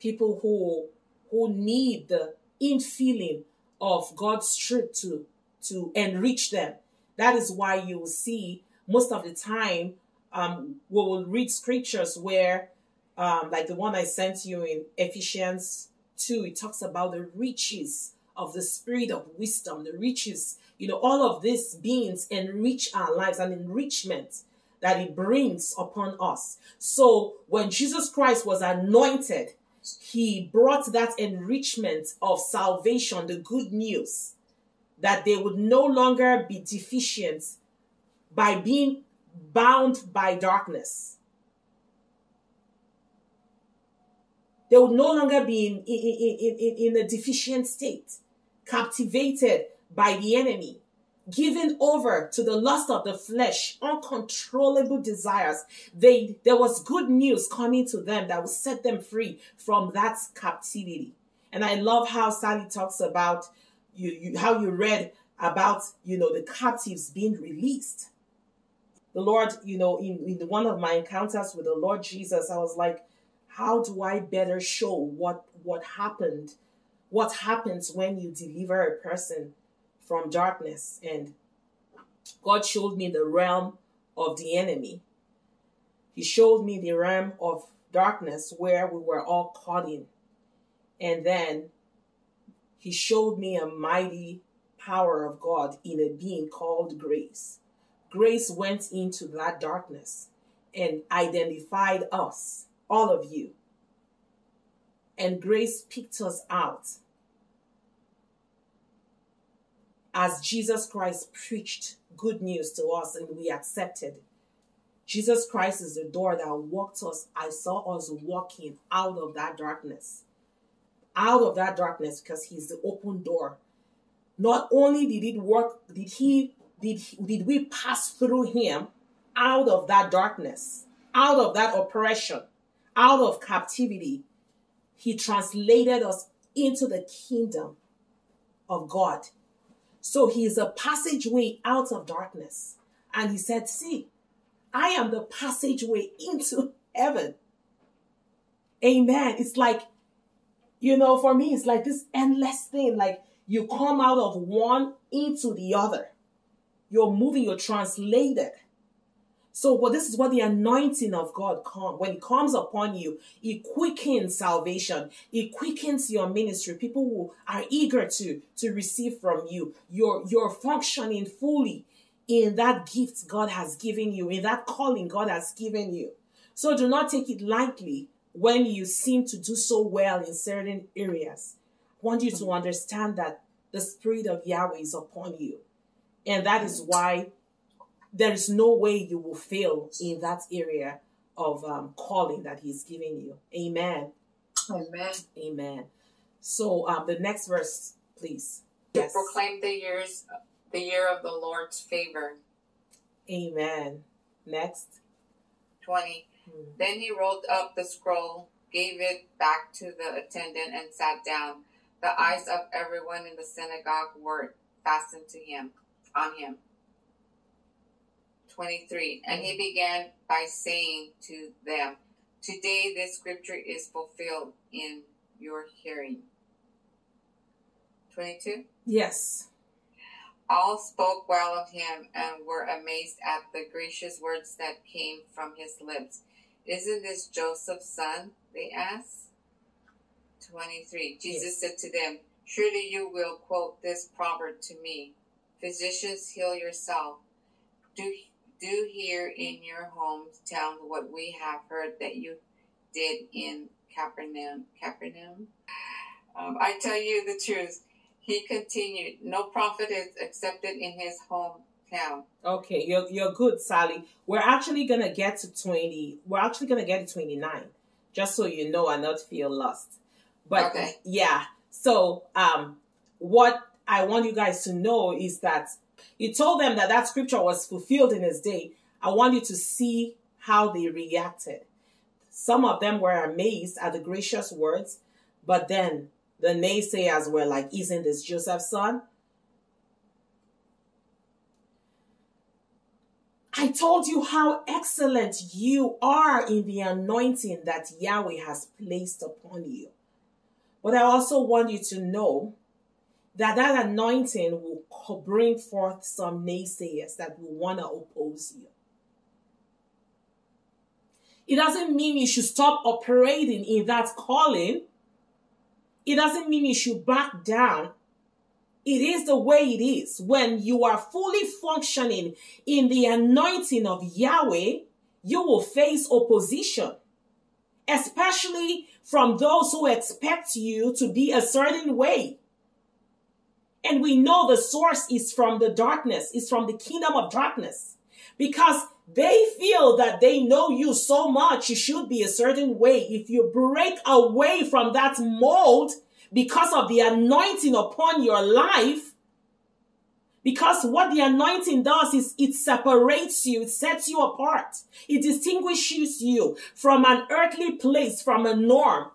people who who need the infilling of God's truth to to enrich them. That is why you will see most of the time um, we will read scriptures where, um, like the one I sent you in Ephesians 2, it talks about the riches of the spirit of wisdom, the riches, you know, all of these beings enrich our lives and enrichment that it brings upon us. So when Jesus Christ was anointed, he brought that enrichment of salvation, the good news that they would no longer be deficient by being bound by darkness. They would no longer be in, in, in, in a deficient state, captivated by the enemy, given over to the lust of the flesh, uncontrollable desires. They, there was good news coming to them that would set them free from that captivity. And I love how Sally talks about you, you how you read about you know the captives being released the Lord, you know, in, in one of my encounters with the Lord Jesus, I was like, how do I better show what what happened, what happens when you deliver a person from darkness? And God showed me the realm of the enemy. He showed me the realm of darkness where we were all caught in. And then he showed me a mighty power of God in a being called grace. Grace went into that darkness and identified us, all of you. And grace picked us out as Jesus Christ preached good news to us and we accepted. Jesus Christ is the door that walked us. I saw us walking out of that darkness. Out of that darkness because he's the open door. Not only did it work, did he did, he, did we pass through him out of that darkness, out of that oppression, out of captivity. He translated us into the kingdom of God. So he is a passageway out of darkness. And he said, See, I am the passageway into heaven. Amen. It's like, you know, for me, it's like this endless thing. Like you come out of one into the other. You're moving, you're translated. So, but this is what the anointing of God come when it comes upon you, it quickens salvation, it quickens your ministry. People who are eager to to receive from you. You're you're functioning fully in that gift God has given you, in that calling God has given you. So do not take it lightly when you seem to do so well in certain areas. I want you to understand that the Spirit of Yahweh is upon you. And that is why there is no way you will fail in that area of um, calling that He's giving you. Amen. Amen. Amen. So um, the next verse, please. Yes. proclaim the years, the year of the Lord's favor. Amen. Next. 20. Hmm. Then he rolled up the scroll, gave it back to the attendant, and sat down. The eyes of everyone in the synagogue were fastened to him on him. 23. And he mm-hmm. began by saying to them, Today this scripture is fulfilled in your hearing. 22. Yes. All spoke well of him and were amazed at the gracious words that came from his lips. Isn't this Joseph's son? They asked. 23. Jesus yes. said to them, Surely you will quote this proverb to me Physicians, heal yourself. Do, do here in your hometown what we have heard that you did in Capernaum. Capernaum. Um, I tell you the truth. He continued, no prophet is accepted in his hometown. Okay, you're, you're good, Sally. We're actually going to get to 20. We're actually going to get to 29, just so you know and not feel lost. But okay. yeah, so um, what I want you guys to know is that he told them that that scripture was fulfilled in his day. I want you to see how they reacted. Some of them were amazed at the gracious words, but then the naysayers were like, Isn't this Joseph's son? I told you how excellent you are in the anointing that Yahweh has placed upon you. But I also want you to know that that anointing will bring forth some naysayers that will want to oppose you. It doesn't mean you should stop operating in that calling. It doesn't mean you should back down. It is the way it is. When you are fully functioning in the anointing of Yahweh, you will face opposition, especially from those who expect you to be a certain way. And we know the source is from the darkness, is from the kingdom of darkness. Because they feel that they know you so much, you should be a certain way. If you break away from that mold because of the anointing upon your life, because what the anointing does is it separates you, it sets you apart, it distinguishes you from an earthly place, from a norm.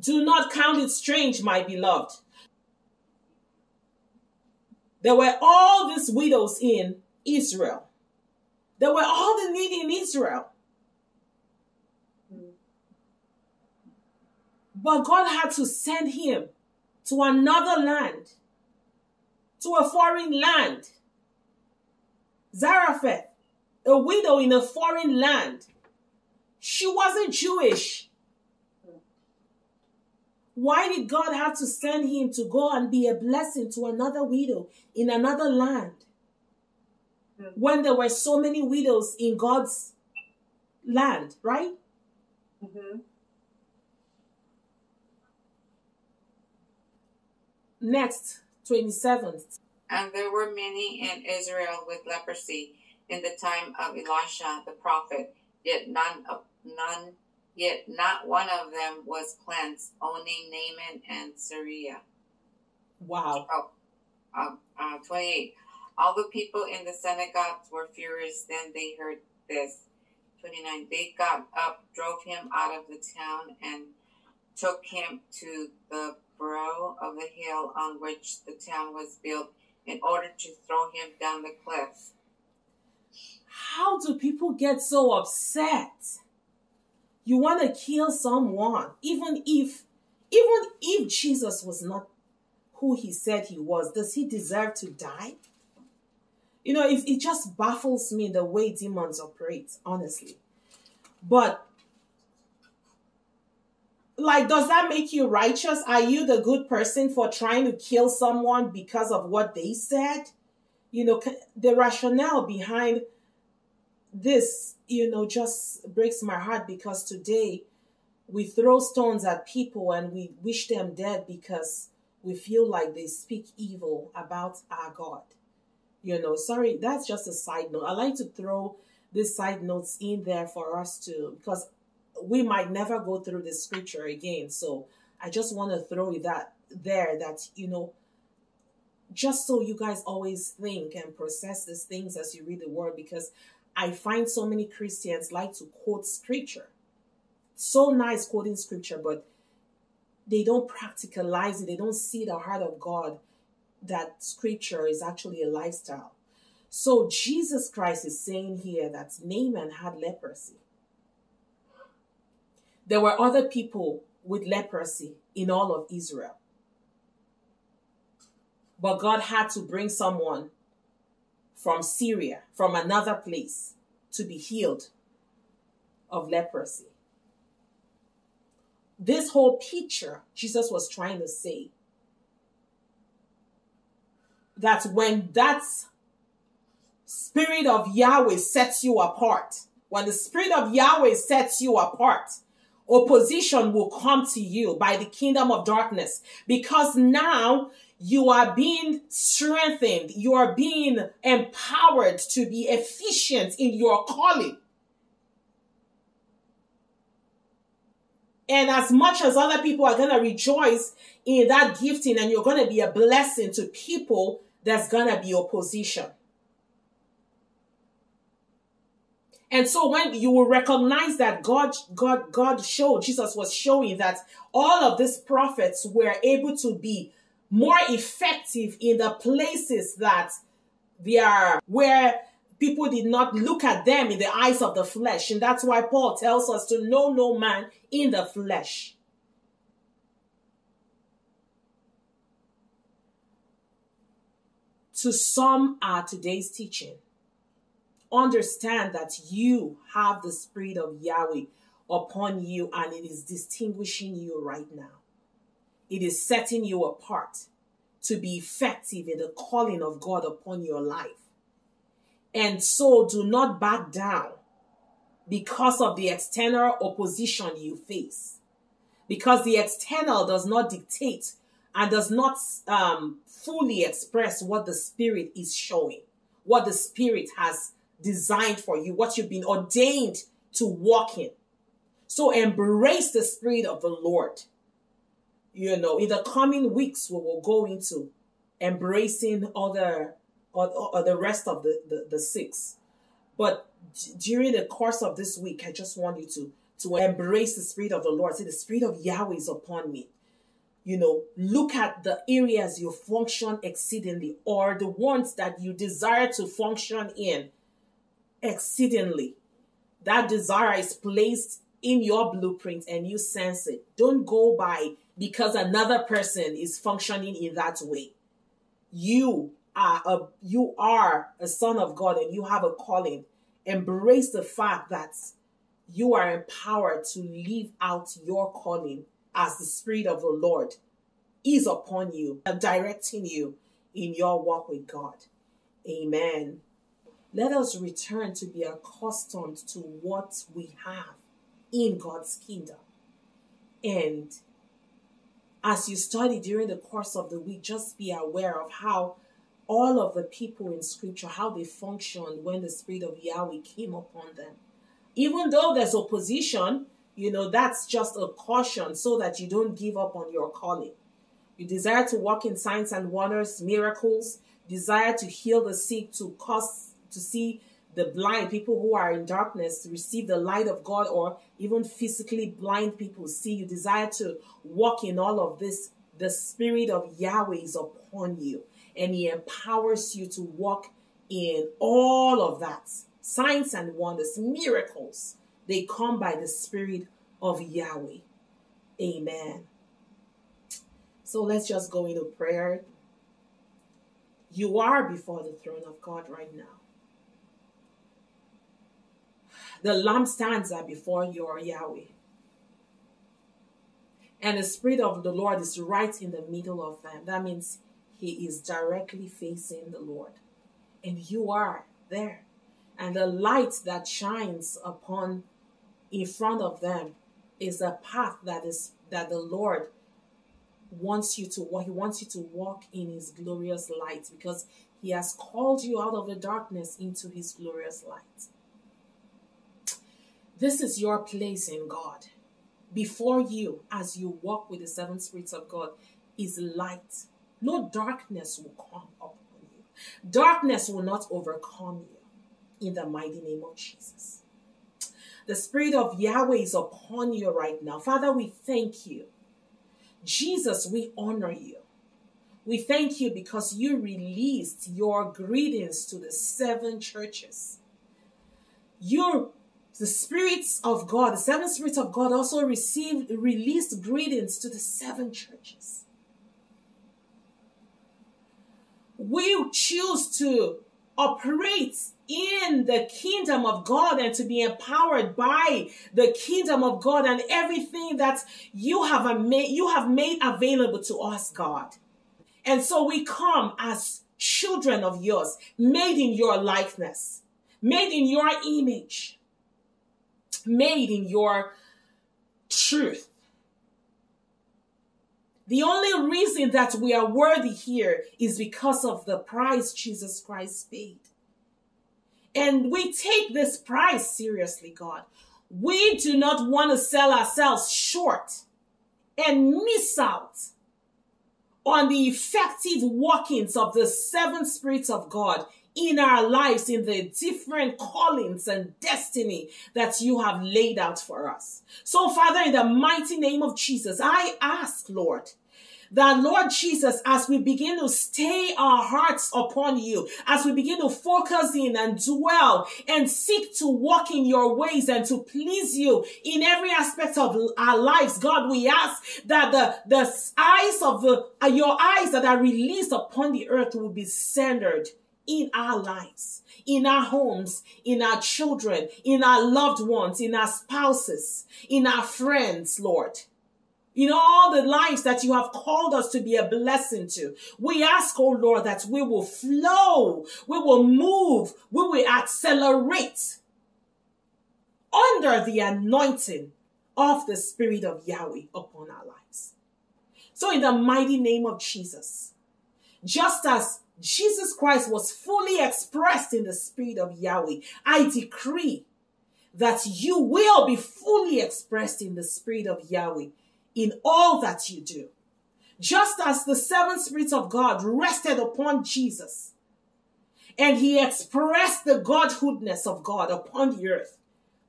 Do not count it strange, my beloved. There were all these widows in Israel. There were all the needy in Israel. But God had to send him to another land, to a foreign land. Zarephath, a widow in a foreign land. She wasn't Jewish. Why did God have to send him to go and be a blessing to another widow in another land? Hmm. When there were so many widows in God's land, right? Mm-hmm. Next, 27th. And there were many in Israel with leprosy in the time of Elisha the prophet, yet none of none yet not one of them was cleansed, only Naaman and Syria. Wow. Uh, uh, 28. All the people in the synagogues were furious then they heard this. 29. They got up, drove him out of the town, and took him to the brow of the hill on which the town was built in order to throw him down the cliff. How do people get so upset? You want to kill someone, even if even if Jesus was not who he said he was, does he deserve to die? You know, it, it just baffles me the way demons operate, honestly. But like, does that make you righteous? Are you the good person for trying to kill someone because of what they said? You know, the rationale behind this, you know, just breaks my heart because today we throw stones at people and we wish them dead because we feel like they speak evil about our God. You know, sorry, that's just a side note. I like to throw these side notes in there for us to, because we might never go through the scripture again. So I just want to throw that there that, you know, just so you guys always think and process these things as you read the word, because I find so many Christians like to quote scripture. So nice quoting scripture, but they don't practicalize it. They don't see the heart of God that scripture is actually a lifestyle. So Jesus Christ is saying here that Naaman had leprosy. There were other people with leprosy in all of Israel. But God had to bring someone from Syria, from another place, to be healed of leprosy. This whole picture, Jesus was trying to say that when that spirit of Yahweh sets you apart, when the spirit of Yahweh sets you apart, opposition will come to you by the kingdom of darkness because now you are being strengthened, you are being empowered to be efficient in your calling. And as much as other people are going to rejoice in that gifting and you're going to be a blessing to people, there's going to be opposition. And so when you will recognize that God, God, God showed, Jesus was showing that all of these prophets were able to be more effective in the places that they are, where people did not look at them in the eyes of the flesh. And that's why Paul tells us to know no man in the flesh. To sum our today's teaching, understand that you have the Spirit of Yahweh upon you and it is distinguishing you right now. It is setting you apart to be effective in the calling of God upon your life. And so do not back down because of the external opposition you face. Because the external does not dictate and does not um, fully express what the Spirit is showing, what the Spirit has designed for you, what you've been ordained to walk in. So embrace the Spirit of the Lord. You know, in the coming weeks, we will go into embracing other or, or the rest of the, the, the six. But d- during the course of this week, I just want you to to embrace the Spirit of the Lord. Say, the Spirit of Yahweh is upon me. You know, look at the areas you function exceedingly or the ones that you desire to function in exceedingly. That desire is placed in your blueprint and you sense it. Don't go by because another person is functioning in that way. You are a you are a son of God and you have a calling. Embrace the fact that you are empowered to live out your calling as the Spirit of the Lord is upon you and directing you in your walk with God. Amen. Let us return to be accustomed to what we have in God's kingdom. And as you study during the course of the week, just be aware of how all of the people in scripture, how they functioned when the Spirit of Yahweh came upon them. Even though there's opposition, you know, that's just a caution so that you don't give up on your calling. You desire to walk in signs and wonders, miracles, desire to heal the sick, to cause to see the blind, people who are in darkness receive the light of God, or even physically blind people see you. Desire to walk in all of this. The Spirit of Yahweh is upon you, and He empowers you to walk in all of that. Signs and wonders, miracles, they come by the Spirit of Yahweh. Amen. So let's just go into prayer. You are before the throne of God right now. The lampstands are before your Yahweh. And the Spirit of the Lord is right in the middle of them. That means He is directly facing the Lord. And you are there. And the light that shines upon in front of them is a path that is that the Lord wants you to walk. He wants you to walk in his glorious light because he has called you out of the darkness into his glorious light. This is your place in God. Before you, as you walk with the seven spirits of God, is light. No darkness will come upon you. Darkness will not overcome you in the mighty name of Jesus. The Spirit of Yahweh is upon you right now. Father, we thank you. Jesus, we honor you. We thank you because you released your greetings to the seven churches. Your the spirits of God, the seven spirits of God also received released greetings to the seven churches. We choose to operate in the kingdom of God and to be empowered by the kingdom of God and everything that you have made you have made available to us, God. And so we come as children of yours, made in your likeness, made in your image, made in your truth. The only reason that we are worthy here is because of the price Jesus Christ paid. And we take this price seriously, God. We do not want to sell ourselves short and miss out on the effective workings of the seven spirits of God in our lives in the different callings and destiny that you have laid out for us. So, Father, in the mighty name of Jesus, I ask, Lord, that Lord Jesus, as we begin to stay our hearts upon you, as we begin to focus in and dwell and seek to walk in your ways and to please you in every aspect of our lives, God, we ask that the, the eyes of the, your eyes that are released upon the earth will be centered in our lives, in our homes, in our children, in our loved ones, in our spouses, in our friends, Lord in all the lives that you have called us to be a blessing to. We ask, oh Lord, that we will flow, we will move, we will accelerate under the anointing of the Spirit of Yahweh upon our lives. So, in the mighty name of Jesus, just as Jesus Christ was fully expressed in the Spirit of Yahweh, I decree that you will be fully expressed in the Spirit of Yahweh in all that you do. Just as the seven spirits of God rested upon Jesus and he expressed the godhoodness of God upon the earth,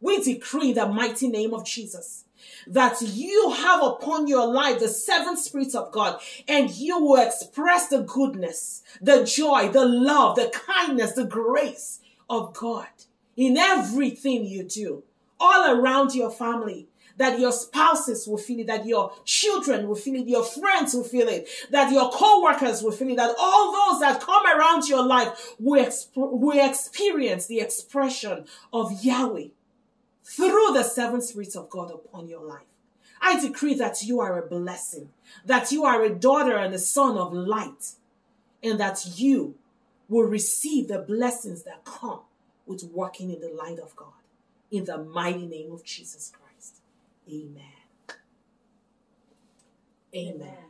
We decree the mighty name of Jesus that you have upon your life the seven spirits of God and you will express the goodness, the joy, the love, the kindness, the grace of God in everything you do, all around your family. That your spouses will feel it, that your children will feel it, your friends will feel it, that your co-workers will feel it, that all those that come around your life will, exp- will experience the expression of Yahweh through the seven spirits of God upon your life. I decree that you are a blessing, that you are a daughter and a son of light, and that you will receive the blessings that come with walking in the light of God. In the mighty name of Jesus Christ. Amen. Amen. Amen.